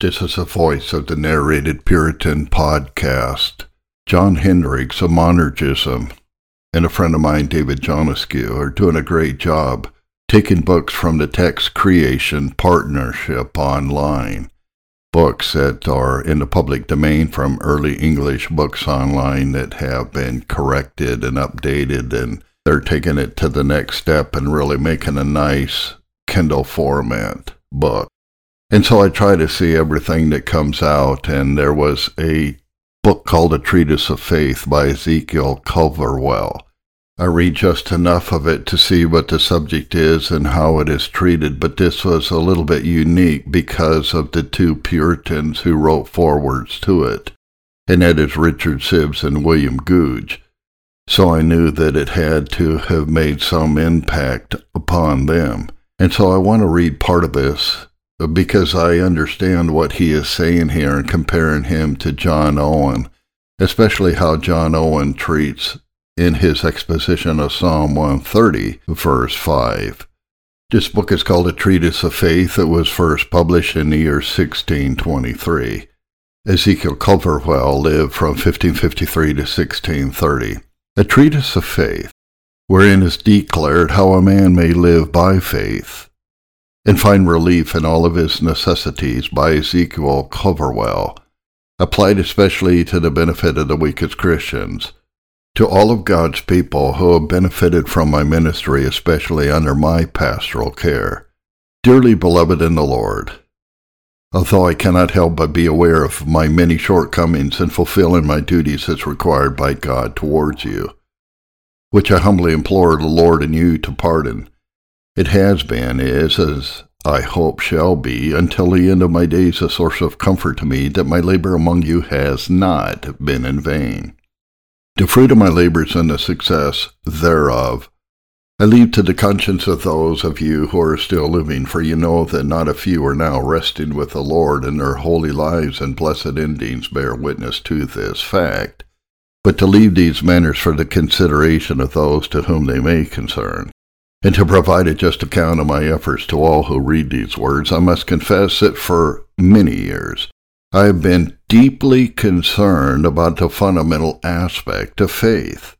This is the voice of the narrated Puritan podcast. John Hendricks of Monergism and a friend of mine, David Jonescu, are doing a great job taking books from the Text Creation Partnership online. Books that are in the public domain from early English books online that have been corrected and updated, and they're taking it to the next step and really making a nice Kindle format book. And so I try to see everything that comes out, and there was a book called A Treatise of Faith by Ezekiel Culverwell. I read just enough of it to see what the subject is and how it is treated, but this was a little bit unique because of the two Puritans who wrote forewords to it, and that is Richard Sibbes and William Gouge. So I knew that it had to have made some impact upon them. And so I want to read part of this because I understand what he is saying here and comparing him to John Owen, especially how John Owen treats in his exposition of Psalm 130, verse 5. This book is called A Treatise of Faith. It was first published in the year 1623. Ezekiel Culverwell lived from 1553 to 1630. A Treatise of Faith, wherein is declared how a man may live by faith and find relief in all of his necessities by Ezekiel Culverwell, applied especially to the benefit of the weakest Christians. To all of God's people who have benefited from my ministry, especially under my pastoral care, dearly beloved in the Lord, although I cannot help but be aware of my many shortcomings in fulfilling my duties as required by God towards you, which I humbly implore the Lord and you to pardon, it has been, is, as I hope shall be, until the end of my days, a source of comfort to me that my labor among you has not been in vain. The fruit of my labors and the success thereof I leave to the conscience of those of you who are still living, for you know that not a few are now resting with the Lord, and their holy lives and blessed endings bear witness to this fact. But to leave these matters for the consideration of those to whom they may concern, and to provide a just account of my efforts to all who read these words, I must confess that for many years I have been deeply concerned about the fundamental aspect of faith.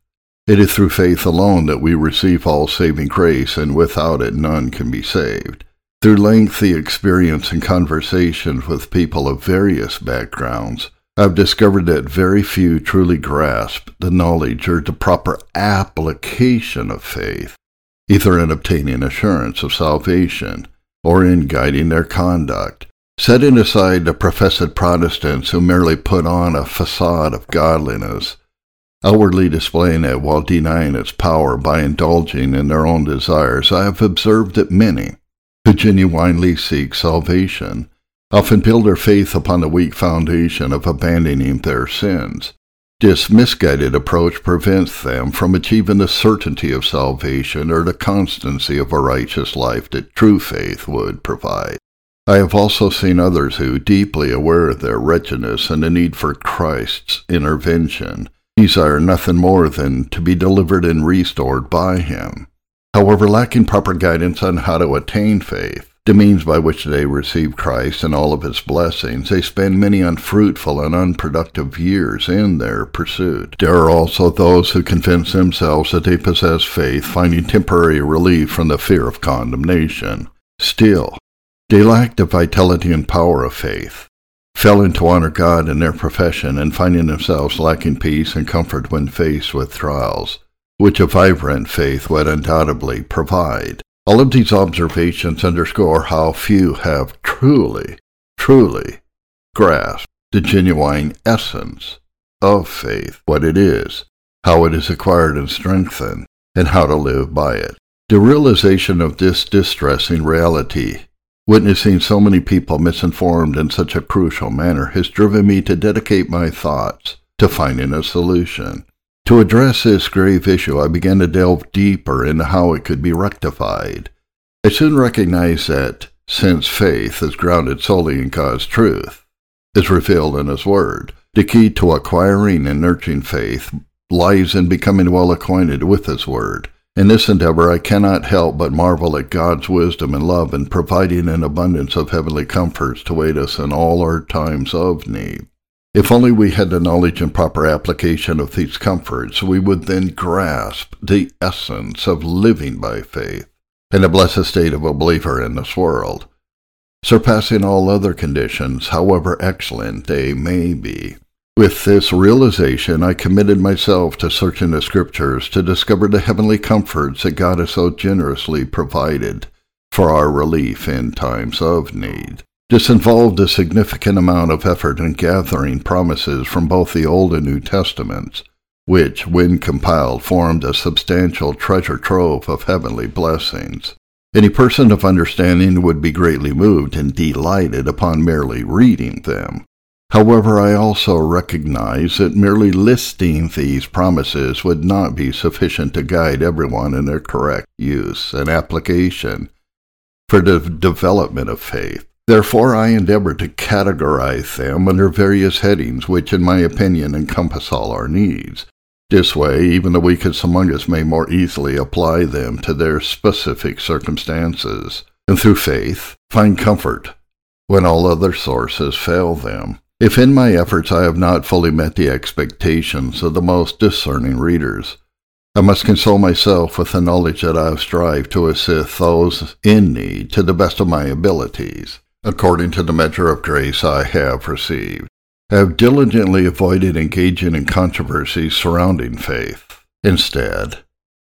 It is through faith alone that we receive all saving grace, and without it none can be saved. Through lengthy experience and conversations with people of various backgrounds, I've discovered that very few truly grasp the knowledge or the proper application of faith either in obtaining assurance of salvation or in guiding their conduct, setting aside the professed Protestants who merely put on a facade of godliness, outwardly displaying it while denying its power by indulging in their own desires, I have observed that many, who genuinely seek salvation, often build their faith upon the weak foundation of abandoning their sins, this misguided approach prevents them from achieving the certainty of salvation or the constancy of a righteous life that true faith would provide. I have also seen others who, deeply aware of their wretchedness and the need for Christ's intervention, desire nothing more than to be delivered and restored by Him. However, lacking proper guidance on how to attain faith, the means by which they receive Christ and all of his blessings, they spend many unfruitful and unproductive years in their pursuit. There are also those who convince themselves that they possess faith, finding temporary relief from the fear of condemnation. Still, they lack the vitality and power of faith, failing to honor God in their profession, and finding themselves lacking peace and comfort when faced with trials, which a vibrant faith would undoubtedly provide. All of these observations underscore how few have truly, truly grasped the genuine essence of faith, what it is, how it is acquired and strengthened, and how to live by it. The realization of this distressing reality, witnessing so many people misinformed in such a crucial manner, has driven me to dedicate my thoughts to finding a solution. To address this grave issue, I began to delve deeper into how it could be rectified. I soon recognized that, since faith is grounded solely in God's truth, is revealed in His Word, the key to acquiring and nurturing faith lies in becoming well acquainted with His Word, In this endeavor, I cannot help but marvel at God's wisdom and love in providing an abundance of heavenly comforts to aid us in all our times of need. If only we had the knowledge and proper application of these comforts, we would then grasp the essence of living by faith and the blessed state of a believer in this world, surpassing all other conditions, however excellent they may be. With this realization, I committed myself to searching the Scriptures to discover the heavenly comforts that God has so generously provided for our relief in times of need. This involved a significant amount of effort in gathering promises from both the Old and New Testaments, which, when compiled, formed a substantial treasure trove of heavenly blessings. Any person of understanding would be greatly moved and delighted upon merely reading them. However, I also recognize that merely listing these promises would not be sufficient to guide everyone in their correct use and application for the development of faith. Therefore, I endeavor to categorize them under various headings which, in my opinion, encompass all our needs. This way, even the weakest among us may more easily apply them to their specific circumstances, and through faith find comfort when all other sources fail them. If in my efforts I have not fully met the expectations of the most discerning readers, I must console myself with the knowledge that I have strived to assist those in need to the best of my abilities, according to the measure of grace I have received. I have diligently avoided engaging in controversies surrounding faith. Instead,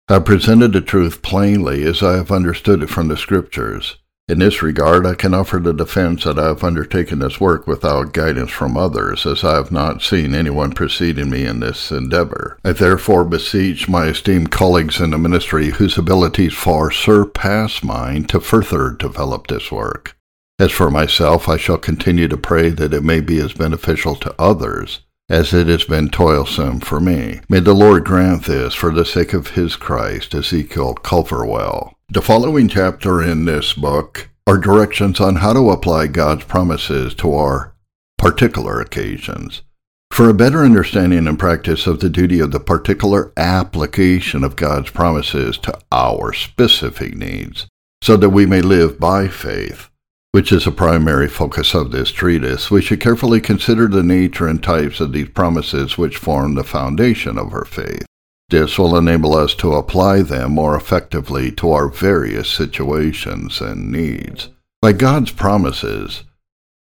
I have presented the truth plainly as I have understood it from the Scriptures, in this regard, I can offer the defense that I have undertaken this work without guidance from others, as I have not seen anyone preceding me in this endeavor. I therefore beseech my esteemed colleagues in the ministry whose abilities far surpass mine to further develop this work. As for myself, I shall continue to pray that it may be as beneficial to others as it has been toilsome for me. May the Lord grant this for the sake of his Christ, Ezekiel Culverwell. The following chapter in this book are directions on how to apply God's promises to our particular occasions. For a better understanding and practice of the duty of the particular application of God's promises to our specific needs, so that we may live by faith, which is a primary focus of this treatise, we should carefully consider the nature and types of these promises which form the foundation of our faith. This will enable us to apply them more effectively to our various situations and needs. By God's promises,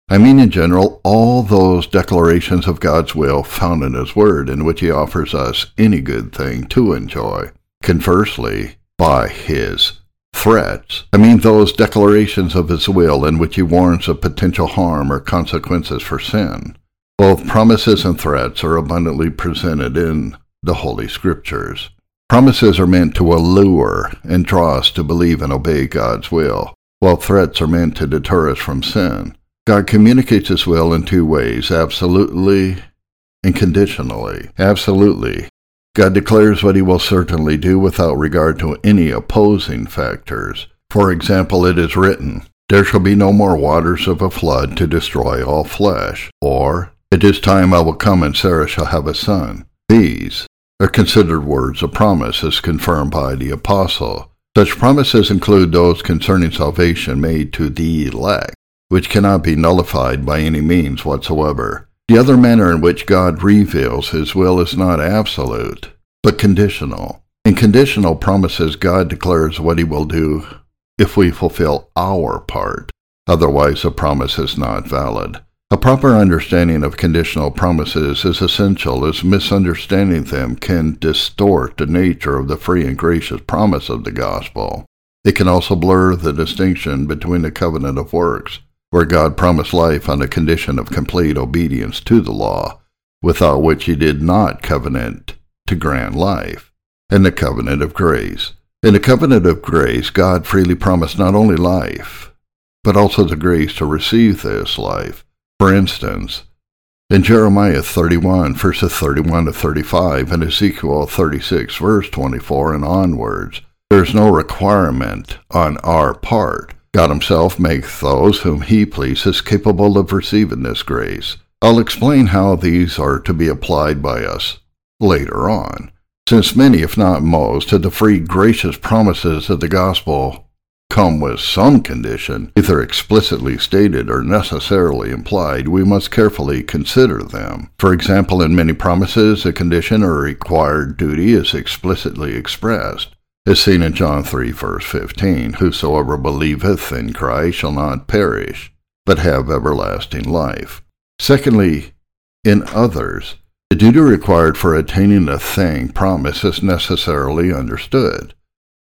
I mean in general all those declarations of God's will found in His Word in which He offers us any good thing to enjoy. Conversely, by His threats, I mean those declarations of His will in which He warns of potential harm or consequences for sin. Both promises and threats are abundantly presented in the Holy Scriptures. Promises are meant to allure and draw us to believe and obey God's will, while threats are meant to deter us from sin. God communicates His will in two ways absolutely and conditionally. Absolutely. God declares what He will certainly do without regard to any opposing factors. For example, it is written, There shall be no more waters of a flood to destroy all flesh. Or, It is time I will come and Sarah shall have a son. These are considered words of promise as confirmed by the apostle. Such promises include those concerning salvation made to the elect, which cannot be nullified by any means whatsoever. The other manner in which God reveals his will is not absolute, but conditional. In conditional promises, God declares what he will do if we fulfill our part. Otherwise, the promise is not valid. A proper understanding of conditional promises is essential as misunderstanding them can distort the nature of the free and gracious promise of the gospel. It can also blur the distinction between the covenant of works, where God promised life on the condition of complete obedience to the law, without which he did not covenant to grant life, and the covenant of grace. In the covenant of grace, God freely promised not only life, but also the grace to receive this life for instance, in Jeremiah 31, verses 31 to 35, and Ezekiel 36, verse 24 and onwards, there is no requirement on our part. God Himself makes those whom He pleases capable of receiving this grace. I'll explain how these are to be applied by us later on. since many, if not most, of the free, gracious promises of the gospel come with some condition, either explicitly stated or necessarily implied, we must carefully consider them. For example, in many promises, a condition or required duty is explicitly expressed, as seen in John 3, verse 15 Whosoever believeth in Christ shall not perish, but have everlasting life. Secondly, in others, the duty required for attaining a thing promised is necessarily understood.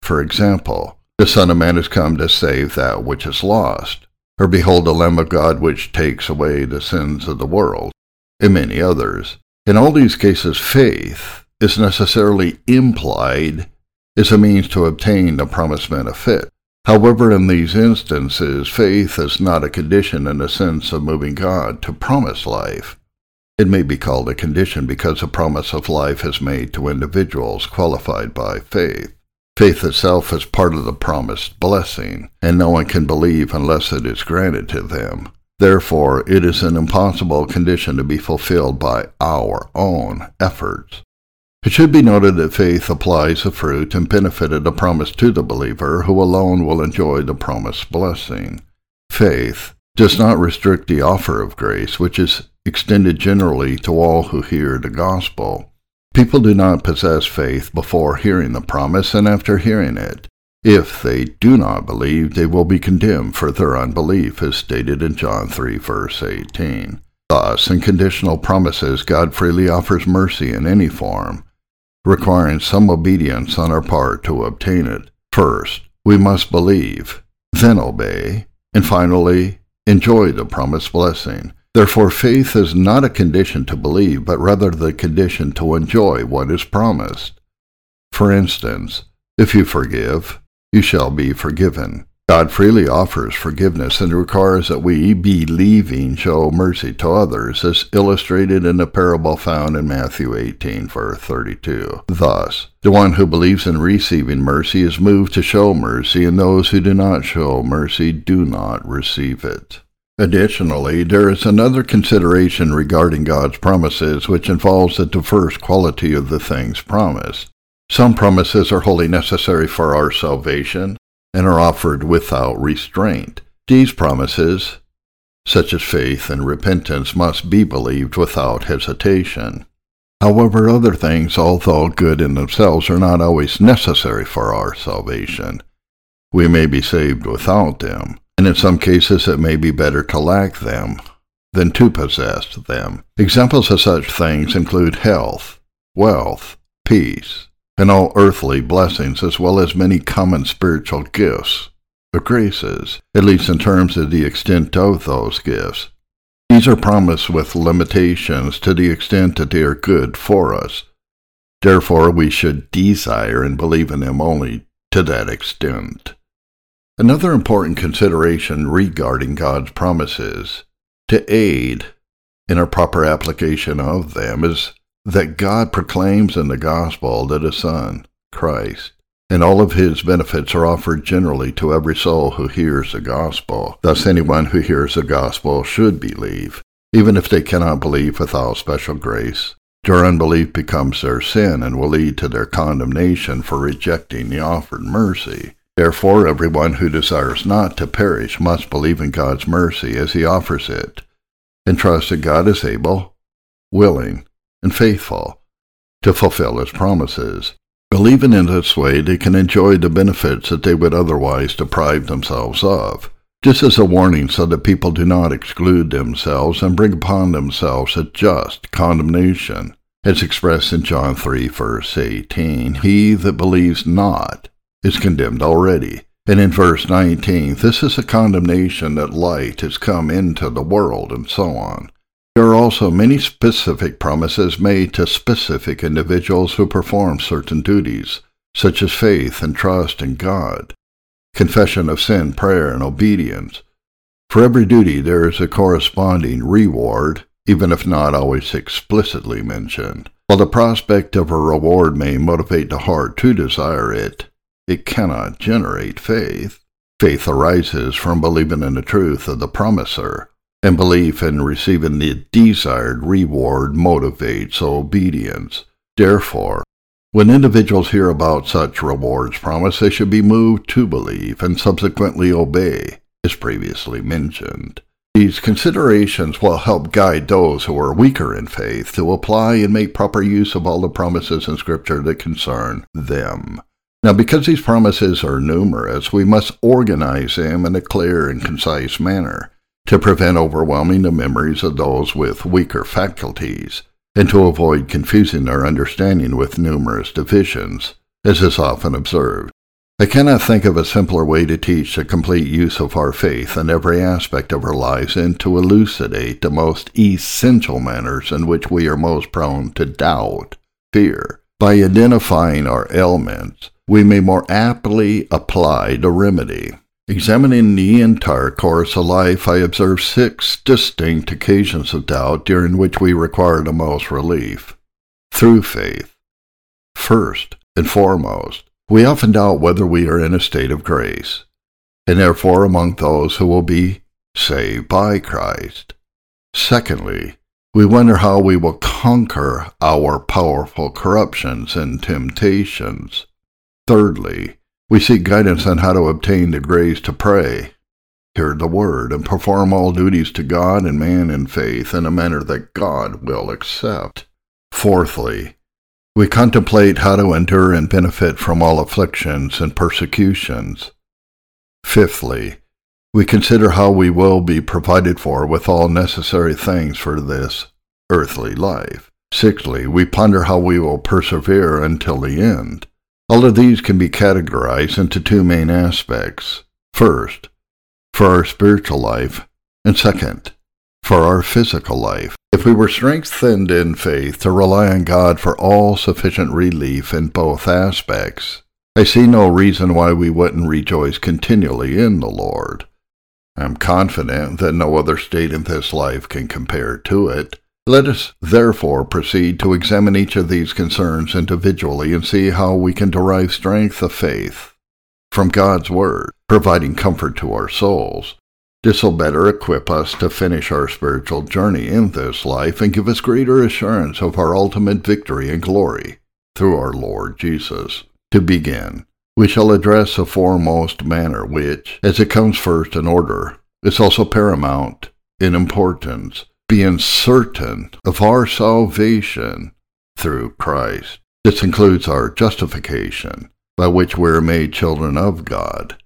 For example, the Son of Man has come to save that which is lost, or behold the Lamb of God which takes away the sins of the world, and many others. In all these cases, faith is necessarily implied as a means to obtain the promised benefit. However, in these instances, faith is not a condition in the sense of moving God to promise life. It may be called a condition because a promise of life is made to individuals qualified by faith. Faith itself is part of the promised blessing, and no one can believe unless it is granted to them. Therefore, it is an impossible condition to be fulfilled by our own efforts. It should be noted that faith applies the fruit and benefit of the promise to the believer, who alone will enjoy the promised blessing. Faith does not restrict the offer of grace, which is extended generally to all who hear the gospel. People do not possess faith before hearing the promise and after hearing it. If they do not believe, they will be condemned for their unbelief, as stated in John 3, verse 18. Thus, in conditional promises, God freely offers mercy in any form, requiring some obedience on our part to obtain it. First, we must believe, then obey, and finally, enjoy the promised blessing. Therefore, faith is not a condition to believe, but rather the condition to enjoy what is promised. For instance, if you forgive, you shall be forgiven. God freely offers forgiveness and requires that we, believing, show mercy to others, as illustrated in the parable found in Matthew 18, verse 32. Thus, the one who believes in receiving mercy is moved to show mercy, and those who do not show mercy do not receive it. Additionally, there is another consideration regarding God's promises which involves the diverse quality of the things promised. Some promises are wholly necessary for our salvation and are offered without restraint. These promises, such as faith and repentance, must be believed without hesitation. However, other things, although good in themselves, are not always necessary for our salvation. We may be saved without them and in some cases it may be better to lack them than to possess them. Examples of such things include health, wealth, peace, and all earthly blessings, as well as many common spiritual gifts or graces, at least in terms of the extent of those gifts. These are promised with limitations to the extent that they are good for us. Therefore, we should desire and believe in them only to that extent. Another important consideration regarding God's promises to aid in a proper application of them is that God proclaims in the gospel that his Son, Christ, and all of his benefits are offered generally to every soul who hears the gospel. Thus, anyone who hears the gospel should believe, even if they cannot believe without special grace. Their unbelief becomes their sin and will lead to their condemnation for rejecting the offered mercy. Therefore, everyone who desires not to perish must believe in God's mercy as he offers it, and trust that God is able, willing, and faithful to fulfill his promises. Believing in this way, they can enjoy the benefits that they would otherwise deprive themselves of. This is a warning so that people do not exclude themselves and bring upon themselves a just condemnation. As expressed in John 3, verse 18, He that believes not is condemned already. And in verse 19, this is a condemnation that light has come into the world, and so on. There are also many specific promises made to specific individuals who perform certain duties, such as faith and trust in God, confession of sin, prayer, and obedience. For every duty there is a corresponding reward, even if not always explicitly mentioned. While the prospect of a reward may motivate the heart to desire it, it cannot generate faith. Faith arises from believing in the truth of the promiser, and belief in receiving the desired reward motivates obedience. Therefore, When individuals hear about such rewards promised, they should be moved to believe and subsequently obey, as previously mentioned. These considerations will help guide those who are weaker in faith to apply and make proper use of all the promises in Scripture that concern them. Now, because these promises are numerous, we must organize them in a clear and concise manner to prevent overwhelming the memories of those with weaker faculties and to avoid confusing their understanding with numerous divisions, as is often observed. I cannot think of a simpler way to teach the complete use of our faith in every aspect of our lives and to elucidate the most essential manners in which we are most prone to doubt, fear. By identifying our ailments, we may more aptly apply the remedy. Examining the entire course of life, I observed six distinct occasions of doubt during which we require the most relief. Through faith. First and foremost, we often doubt whether we are in a state of grace, and therefore among those who will be saved by Christ. Secondly, we wonder how we will conquer our powerful corruptions and temptations. Thirdly, we seek guidance on how to obtain the grace to pray, hear the word, and perform all duties to God and man in faith in a manner that God will accept. Fourthly, we contemplate how to endure and benefit from all afflictions and persecutions. Fifthly, we consider how we will be provided for with all necessary things for this earthly life. Sixthly, we ponder how we will persevere until the end. All of these can be categorized into two main aspects. First, for our spiritual life, and second, for our physical life. If we were strengthened in faith to rely on God for all sufficient relief in both aspects, I see no reason why we wouldn't rejoice continually in the Lord. I am confident that no other state in this life can compare to it. Let us therefore proceed to examine each of these concerns individually and see how we can derive strength of faith from God's Word, providing comfort to our souls, this will better equip us to finish our spiritual journey in this life and give us greater assurance of our ultimate victory and glory through our Lord Jesus. To begin, we shall address the foremost manner which, as it comes first in order, is also paramount in importance, being certain of our salvation through Christ. This includes our justification, by which we are made children of God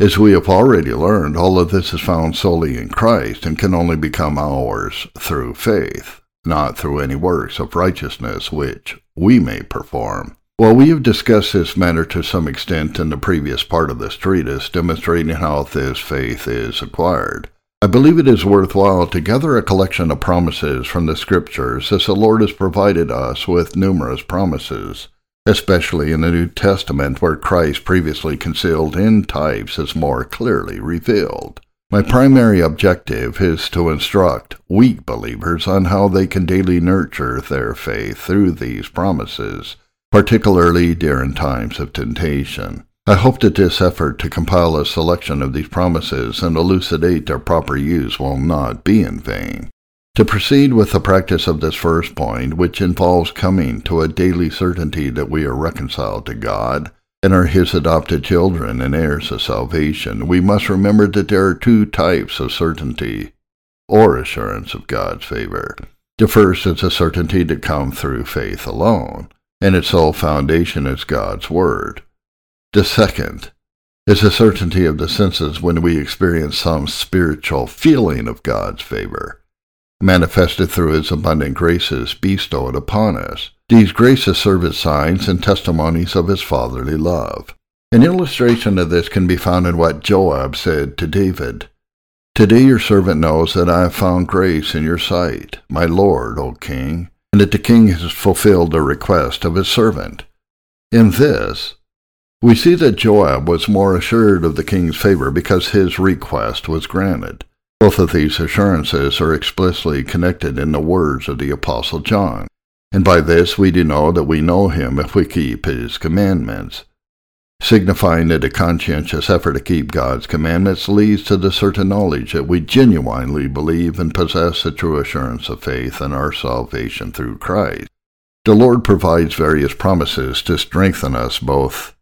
as we have already learned, all of this is found solely in Christ and can only become ours through faith, not through any works of righteousness which we may perform. While we have discussed this matter to some extent in the previous part of this treatise, demonstrating how this faith is acquired, I believe it is worthwhile to gather a collection of promises from the Scriptures, as the Lord has provided us with numerous promises especially in the New Testament where Christ previously concealed in types is more clearly revealed. My primary objective is to instruct weak believers on how they can daily nurture their faith through these promises, particularly during times of temptation. I hope that this effort to compile a selection of these promises and elucidate their proper use will not be in vain. To proceed with the practice of this first point, which involves coming to a daily certainty that we are reconciled to God and are His adopted children and heirs of salvation, we must remember that there are two types of certainty or assurance of God's favor. The first is a certainty to come through faith alone, and its sole foundation is God's Word. The second is the certainty of the senses when we experience some spiritual feeling of God's favor manifested through his abundant graces bestowed upon us. These graces serve as signs and testimonies of his fatherly love. An illustration of this can be found in what Joab said to David. Today your servant knows that I have found grace in your sight, my lord, O king, and that the king has fulfilled the request of his servant. In this, we see that Joab was more assured of the king's favor because his request was granted. Both of these assurances are explicitly connected in the words of the Apostle John, and by this we do know that we know him if we keep his commandments, signifying that a conscientious effort to keep God's commandments leads to the certain knowledge that we genuinely believe and possess the true assurance of faith in our salvation through Christ. The Lord provides various promises to strengthen us both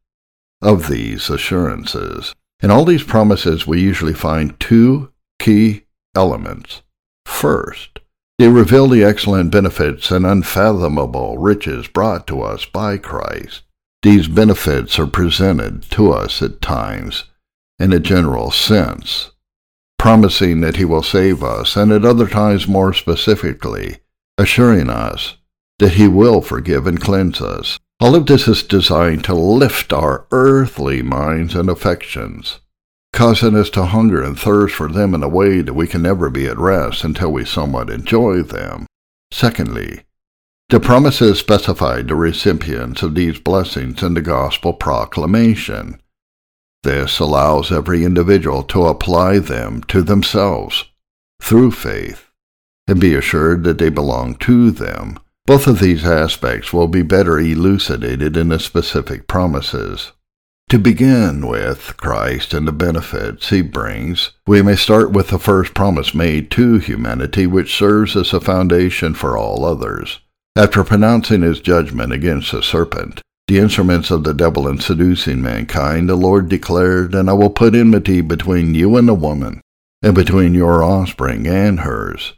of these assurances. In all these promises, we usually find two key elements. First, they reveal the excellent benefits and unfathomable riches brought to us by Christ. These benefits are presented to us at times in a general sense, promising that He will save us, and at other times more specifically, assuring us that He will forgive and cleanse us. All of this is designed to lift our earthly minds and affections, causing us to hunger and thirst for them in a way that we can never be at rest until we somewhat enjoy them. Secondly, the promises specify the recipients of these blessings in the gospel proclamation. This allows every individual to apply them to themselves through faith and be assured that they belong to them. Both of these aspects will be better elucidated in the specific promises. To begin with Christ and the benefits he brings, we may start with the first promise made to humanity, which serves as a foundation for all others. After pronouncing his judgment against the serpent, the instruments of the devil in seducing mankind, the Lord declared, And I will put enmity between you and the woman, and between your offspring and hers.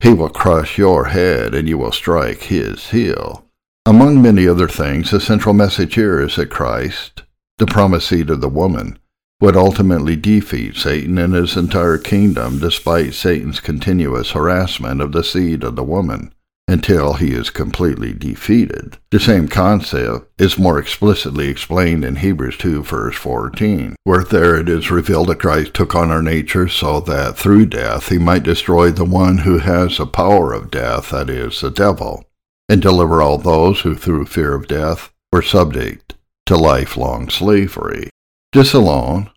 He will crush your head, and you will strike his heel. Among many other things, the central message here is that Christ, the promised seed of the woman, would ultimately defeat Satan and his entire kingdom despite Satan's continuous harassment of the seed of the woman until he is completely defeated. The same concept is more explicitly explained in Hebrews 2 verse 14, where there it is revealed that Christ took on our nature so that through death he might destroy the one who has the power of death, that is, the devil, and deliver all those who through fear of death were subject to lifelong slavery. This alone,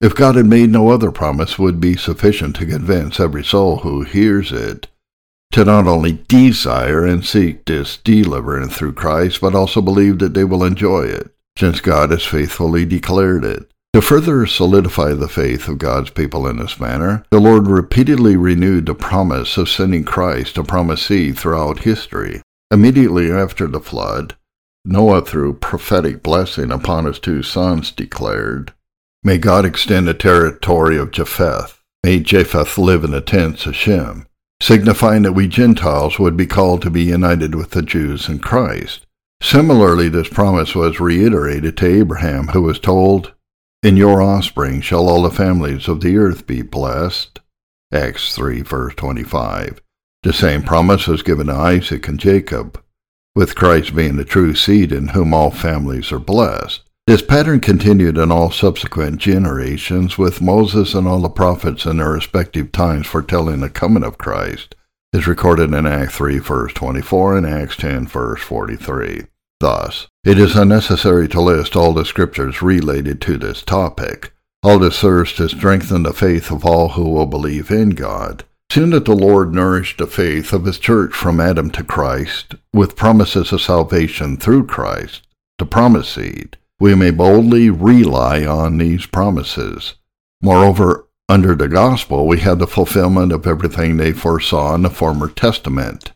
if God had made no other promise, would be sufficient to convince every soul who hears it to not only desire and seek this deliverance through Christ, but also believe that they will enjoy it, since God has faithfully declared it. To further solidify the faith of God's people in this manner, the Lord repeatedly renewed the promise of sending Christ, a promised seed, throughout history. Immediately after the flood, Noah, through prophetic blessing upon his two sons, declared, May God extend the territory of Japheth. May Japheth live in the tents of Shem signifying that we Gentiles would be called to be united with the Jews in Christ. Similarly, this promise was reiterated to Abraham, who was told, In your offspring shall all the families of the earth be blessed. Acts 3, verse 25. The same promise was given to Isaac and Jacob, with Christ being the true seed in whom all families are blessed. This pattern continued in all subsequent generations, with Moses and all the prophets in their respective times foretelling the coming of Christ, is recorded in Acts 3, verse 24, and Acts 10, verse 43. Thus, it is unnecessary to list all the scriptures related to this topic. All this serves to strengthen the faith of all who will believe in God. Soon that the Lord nourished the faith of his church from Adam to Christ, with promises of salvation through Christ, the promised seed, we may boldly rely on these promises. Moreover, under the gospel, we have the fulfillment of everything they foresaw in the former testament,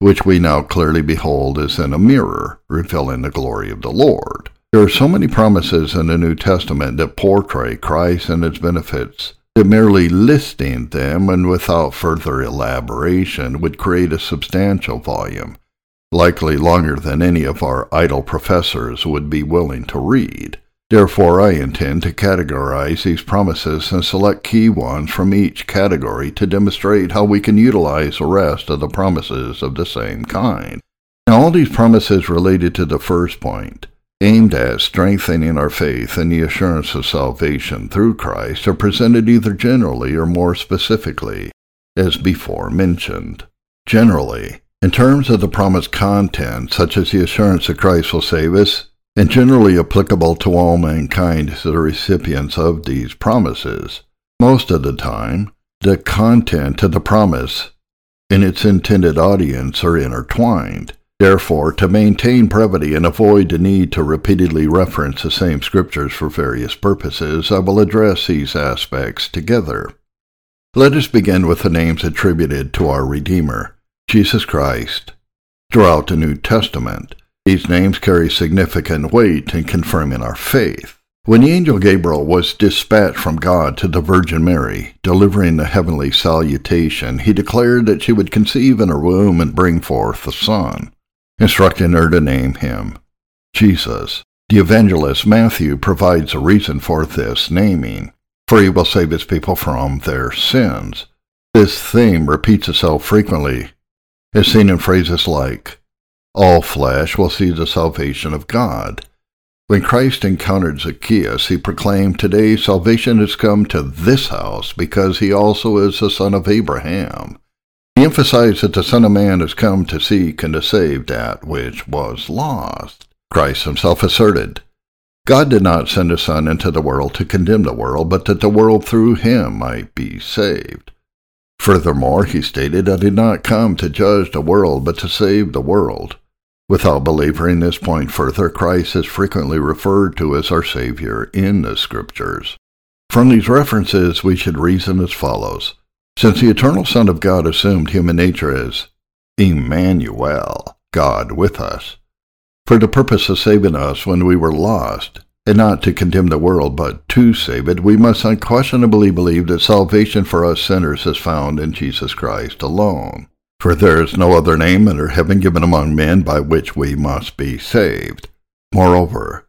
which we now clearly behold as in a mirror, revealing the glory of the Lord. There are so many promises in the New Testament that portray Christ and its benefits that merely listing them and without further elaboration would create a substantial volume likely longer than any of our idle professors would be willing to read. Therefore, I intend to categorize these promises and select key ones from each category to demonstrate how we can utilize the rest of the promises of the same kind. Now, all these promises related to the first point, aimed at strengthening our faith in the assurance of salvation through Christ, are presented either generally or more specifically, as before mentioned. Generally, in terms of the promised content, such as the assurance that Christ will save us, and generally applicable to all mankind as the recipients of these promises, most of the time, the content of the promise and its intended audience are intertwined. Therefore, to maintain brevity and avoid the need to repeatedly reference the same scriptures for various purposes, I will address these aspects together. Let us begin with the names attributed to our Redeemer. Jesus Christ, throughout the New Testament. These names carry significant weight in confirming our faith. When the angel Gabriel was dispatched from God to the Virgin Mary, delivering the heavenly salutation, he declared that she would conceive in her womb and bring forth a son, instructing her to name him Jesus. The evangelist Matthew provides a reason for this naming, for he will save his people from their sins. This theme repeats itself frequently, as seen in phrases like, All flesh will see the salvation of God. When Christ encountered Zacchaeus, he proclaimed, Today salvation has come to this house, because he also is the son of Abraham. He emphasized that the Son of Man has come to seek and to save that which was lost. Christ himself asserted, God did not send his Son into the world to condemn the world, but that the world through him might be saved. Furthermore, he stated, I did not come to judge the world, but to save the world. Without belaboring this point further, Christ is frequently referred to as our Savior in the Scriptures. From these references, we should reason as follows. Since the eternal Son of God assumed human nature as Emmanuel, God with us, for the purpose of saving us when we were lost, and not to condemn the world, but to save it, we must unquestionably believe that salvation for us sinners is found in Jesus Christ alone. For there is no other name under heaven given among men by which we must be saved. Moreover,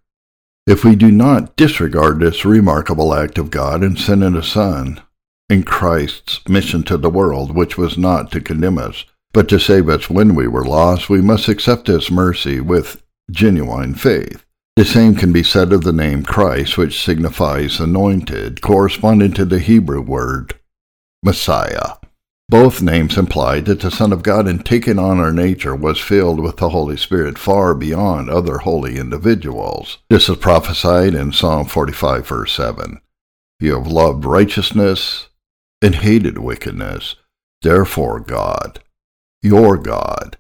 if we do not disregard this remarkable act of God in sending a Son, in Christ's mission to the world, which was not to condemn us, but to save us when we were lost, we must accept His mercy with genuine faith. The same can be said of the name Christ, which signifies anointed, corresponding to the Hebrew word Messiah. Both names imply that the Son of God, in taking on our nature, was filled with the Holy Spirit far beyond other holy individuals. This is prophesied in Psalm 45, verse 7. You have loved righteousness and hated wickedness. Therefore, God, your God,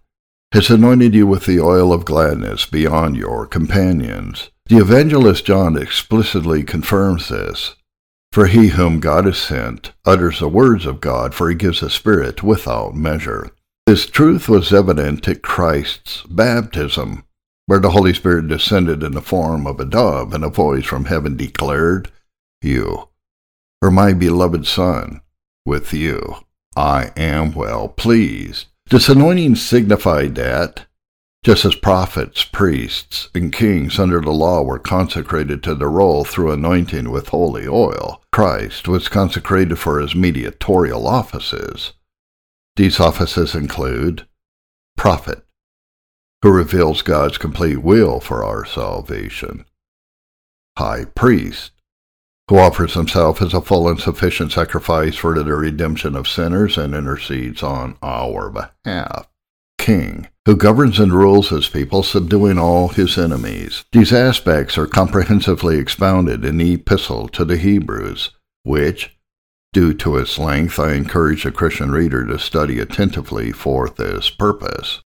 has anointed you with the oil of gladness beyond your companions. The evangelist John explicitly confirms this. For he whom God has sent utters the words of God, for he gives a spirit without measure. This truth was evident at Christ's baptism, where the Holy Spirit descended in the form of a dove, and a voice from heaven declared, You are my beloved Son, with you I am well pleased. This anointing signified that, just as prophets, priests, and kings under the law were consecrated to the role through anointing with holy oil, Christ was consecrated for his mediatorial offices. These offices include prophet, who reveals God's complete will for our salvation, high priest, who offers himself as a full and sufficient sacrifice for the redemption of sinners and intercedes on our behalf. King, who governs and rules his people, subduing all his enemies. These aspects are comprehensively expounded in the Epistle to the Hebrews, which, due to its length, I encourage a Christian reader to study attentively for this purpose.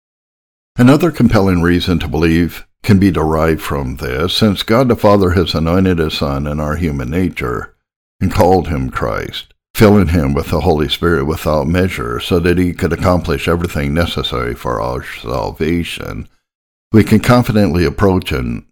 Another compelling reason to believe can be derived from this, since God the Father has anointed his Son in our human nature and called him Christ, filling him with the Holy Spirit without measure so that he could accomplish everything necessary for our salvation, we can confidently approach him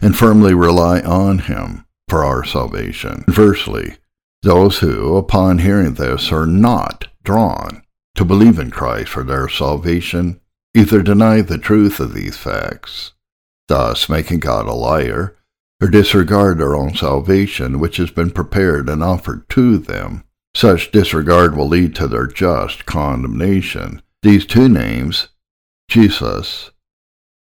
and firmly rely on him for our salvation. Conversely, those who, upon hearing this, are not drawn to believe in Christ for their salvation either deny the truth of these facts thus making God a liar, or disregard their own salvation which has been prepared and offered to them. Such disregard will lead to their just condemnation. These two names, Jesus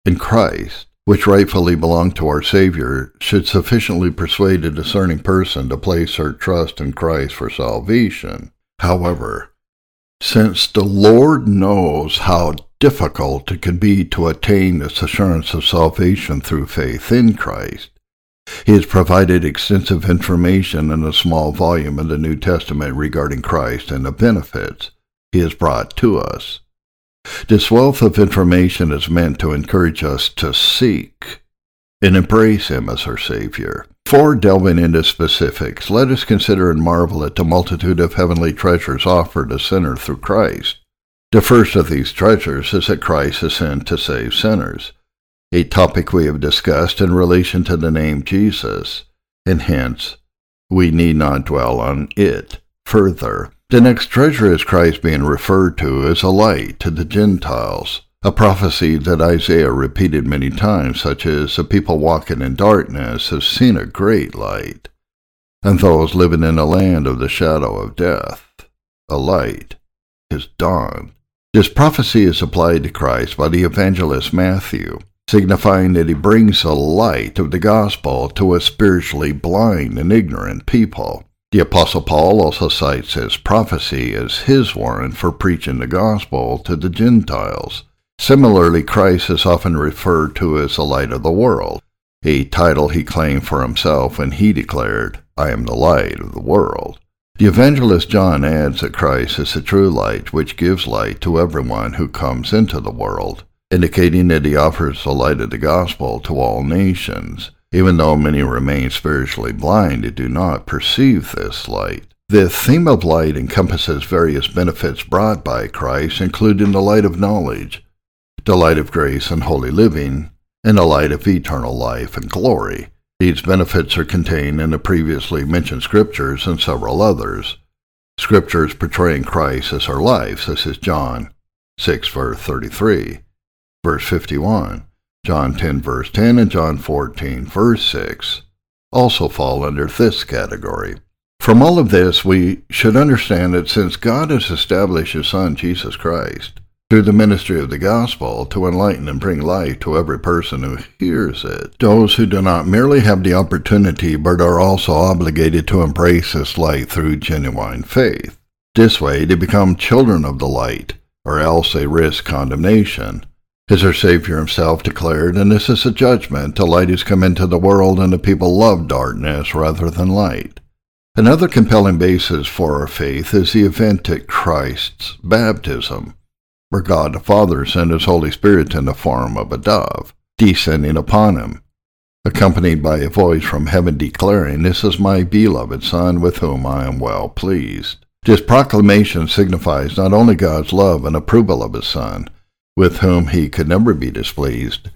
and Christ, which rightfully belong to our Savior, should sufficiently persuade a discerning person to place her trust in Christ for salvation. However, since the Lord knows how difficult it can be to attain this assurance of salvation through faith in Christ. He has provided extensive information in a small volume of the New Testament regarding Christ and the benefits he has brought to us. This wealth of information is meant to encourage us to seek and embrace him as our Savior. Before delving into specifics, let us consider and marvel at the multitude of heavenly treasures offered a sinner through Christ. The first of these treasures is that Christ is sent to save sinners, a topic we have discussed in relation to the name Jesus, and hence we need not dwell on it further. The next treasure is Christ being referred to as a light to the Gentiles, a prophecy that Isaiah repeated many times, such as the people walking in darkness have seen a great light, and those living in a land of the shadow of death, a light is dawned. This prophecy is applied to Christ by the evangelist Matthew, signifying that he brings the light of the gospel to a spiritually blind and ignorant people. The Apostle Paul also cites this prophecy as his warrant for preaching the gospel to the Gentiles. Similarly, Christ is often referred to as the light of the world, a title he claimed for himself when he declared, I am the light of the world. The evangelist John adds that Christ is the true light which gives light to everyone who comes into the world, indicating that he offers the light of the gospel to all nations even though many remain spiritually blind and do not perceive this light. The theme of light encompasses various benefits brought by Christ, including the light of knowledge, the light of grace and holy living, and the light of eternal life and glory. These benefits are contained in the previously mentioned scriptures and several others. Scriptures portraying Christ as our life, such as John 6, verse 33, verse 51, John 10 verse 10 and John 14 verse 6 also fall under this category. From all of this, we should understand that since God has established His Son, Jesus Christ, through the ministry of the gospel to enlighten and bring light to every person who hears it, those who do not merely have the opportunity but are also obligated to embrace this light through genuine faith. This way, they become children of the light, or else they risk condemnation as our Savior himself declared, and this is a judgment. The light has come into the world, and the people love darkness rather than light. Another compelling basis for our faith is the event at Christ's baptism, where God the Father sent his Holy Spirit in the form of a dove, descending upon him, accompanied by a voice from heaven declaring, This is my beloved Son, with whom I am well pleased. This proclamation signifies not only God's love and approval of his Son, with whom he could never be displeased,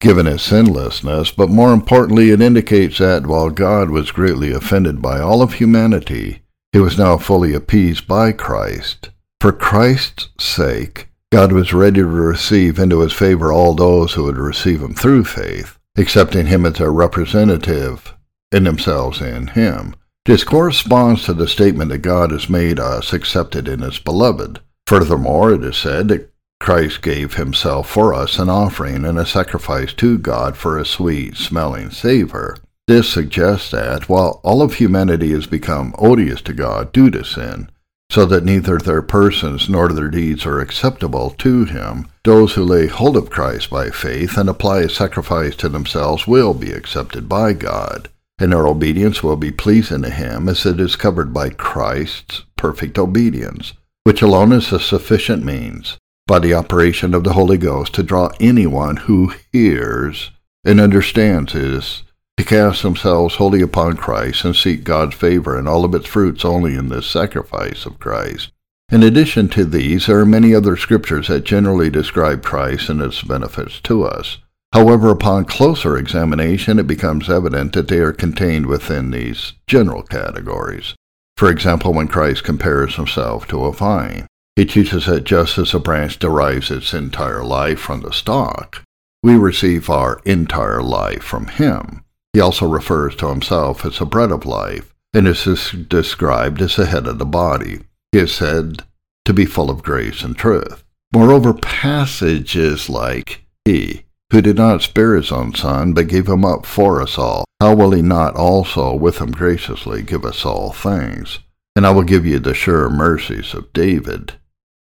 given his sinlessness, but more importantly, it indicates that while God was greatly offended by all of humanity, he was now fully appeased by Christ. For Christ's sake, God was ready to receive into his favor all those who would receive him through faith, accepting him as their representative and themselves in him. This corresponds to the statement that God has made us accepted in his beloved. Furthermore, it is said that Christ gave himself for us an offering and a sacrifice to God for a sweet smelling savor. This suggests that, while all of humanity has become odious to God due to sin, so that neither their persons nor their deeds are acceptable to him, those who lay hold of Christ by faith and apply a sacrifice to themselves will be accepted by God, and their obedience will be pleasing to him as it is covered by Christ's perfect obedience, which alone is a sufficient means by the operation of the Holy Ghost to draw anyone who hears and understands this to cast themselves wholly upon Christ and seek God's favor and all of its fruits only in this sacrifice of Christ. In addition to these, there are many other scriptures that generally describe Christ and its benefits to us. However, upon closer examination, it becomes evident that they are contained within these general categories. For example, when Christ compares himself to a vine, he teaches that just as a branch derives its entire life from the stalk, we receive our entire life from him. He also refers to himself as the bread of life, and is described as the head of the body. He is said to be full of grace and truth. Moreover, passages like, He, who did not spare his own son, but gave him up for us all, how will he not also with him graciously give us all things? And I will give you the sure mercies of David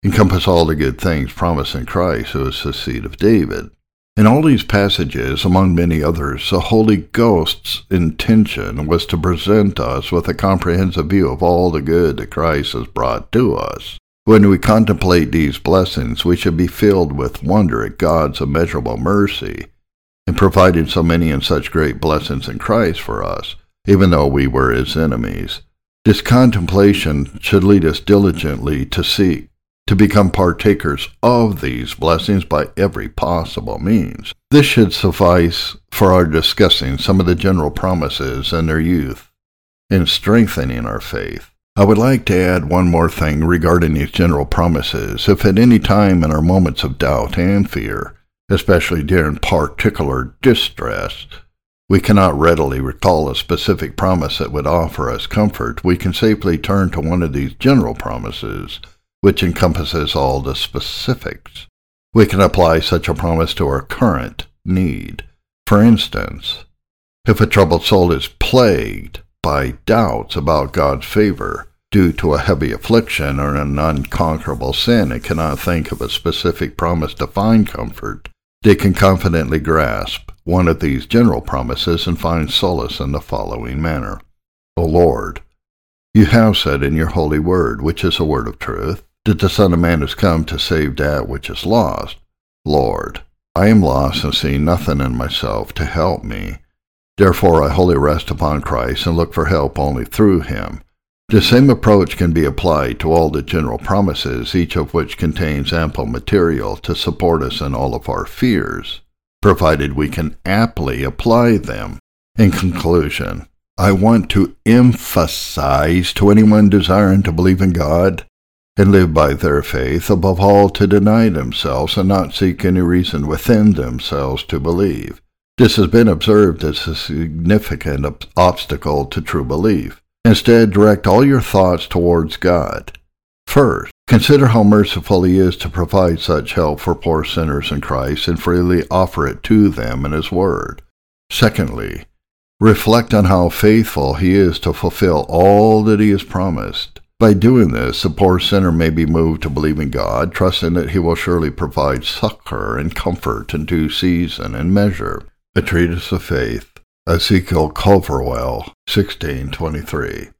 encompass all the good things promised in Christ, who is the seed of David. In all these passages, among many others, the Holy Ghost's intention was to present us with a comprehensive view of all the good that Christ has brought to us. When we contemplate these blessings, we should be filled with wonder at God's immeasurable mercy in providing so many and such great blessings in Christ for us, even though we were his enemies. This contemplation should lead us diligently to seek to become partakers of these blessings by every possible means. This should suffice for our discussing some of the general promises and their youth in strengthening our faith. I would like to add one more thing regarding these general promises. If at any time in our moments of doubt and fear, especially during particular distress, we cannot readily recall a specific promise that would offer us comfort, we can safely turn to one of these general promises which encompasses all the specifics. We can apply such a promise to our current need. For instance, if a troubled soul is plagued by doubts about God's favor due to a heavy affliction or an unconquerable sin and cannot think of a specific promise to find comfort, they can confidently grasp one of these general promises and find solace in the following manner. O Lord, you have said in your holy word, which is a word of truth, that the Son of Man has come to save that which is lost. Lord, I am lost and see nothing in myself to help me. Therefore I wholly rest upon Christ and look for help only through him. The same approach can be applied to all the general promises, each of which contains ample material to support us in all of our fears, provided we can aptly apply them. In conclusion, I want to emphasize to anyone desiring to believe in God and live by their faith, above all to deny themselves and not seek any reason within themselves to believe. This has been observed as a significant obstacle to true belief. Instead, direct all your thoughts towards God. First, consider how merciful He is to provide such help for poor sinners in Christ and freely offer it to them in His Word. Secondly, reflect on how faithful He is to fulfill all that He has promised. By doing this, the poor sinner may be moved to believe in God, trusting that He will surely provide succor and comfort in due season and measure. A Treatise of Faith, Ezekiel Culverwell, 1623.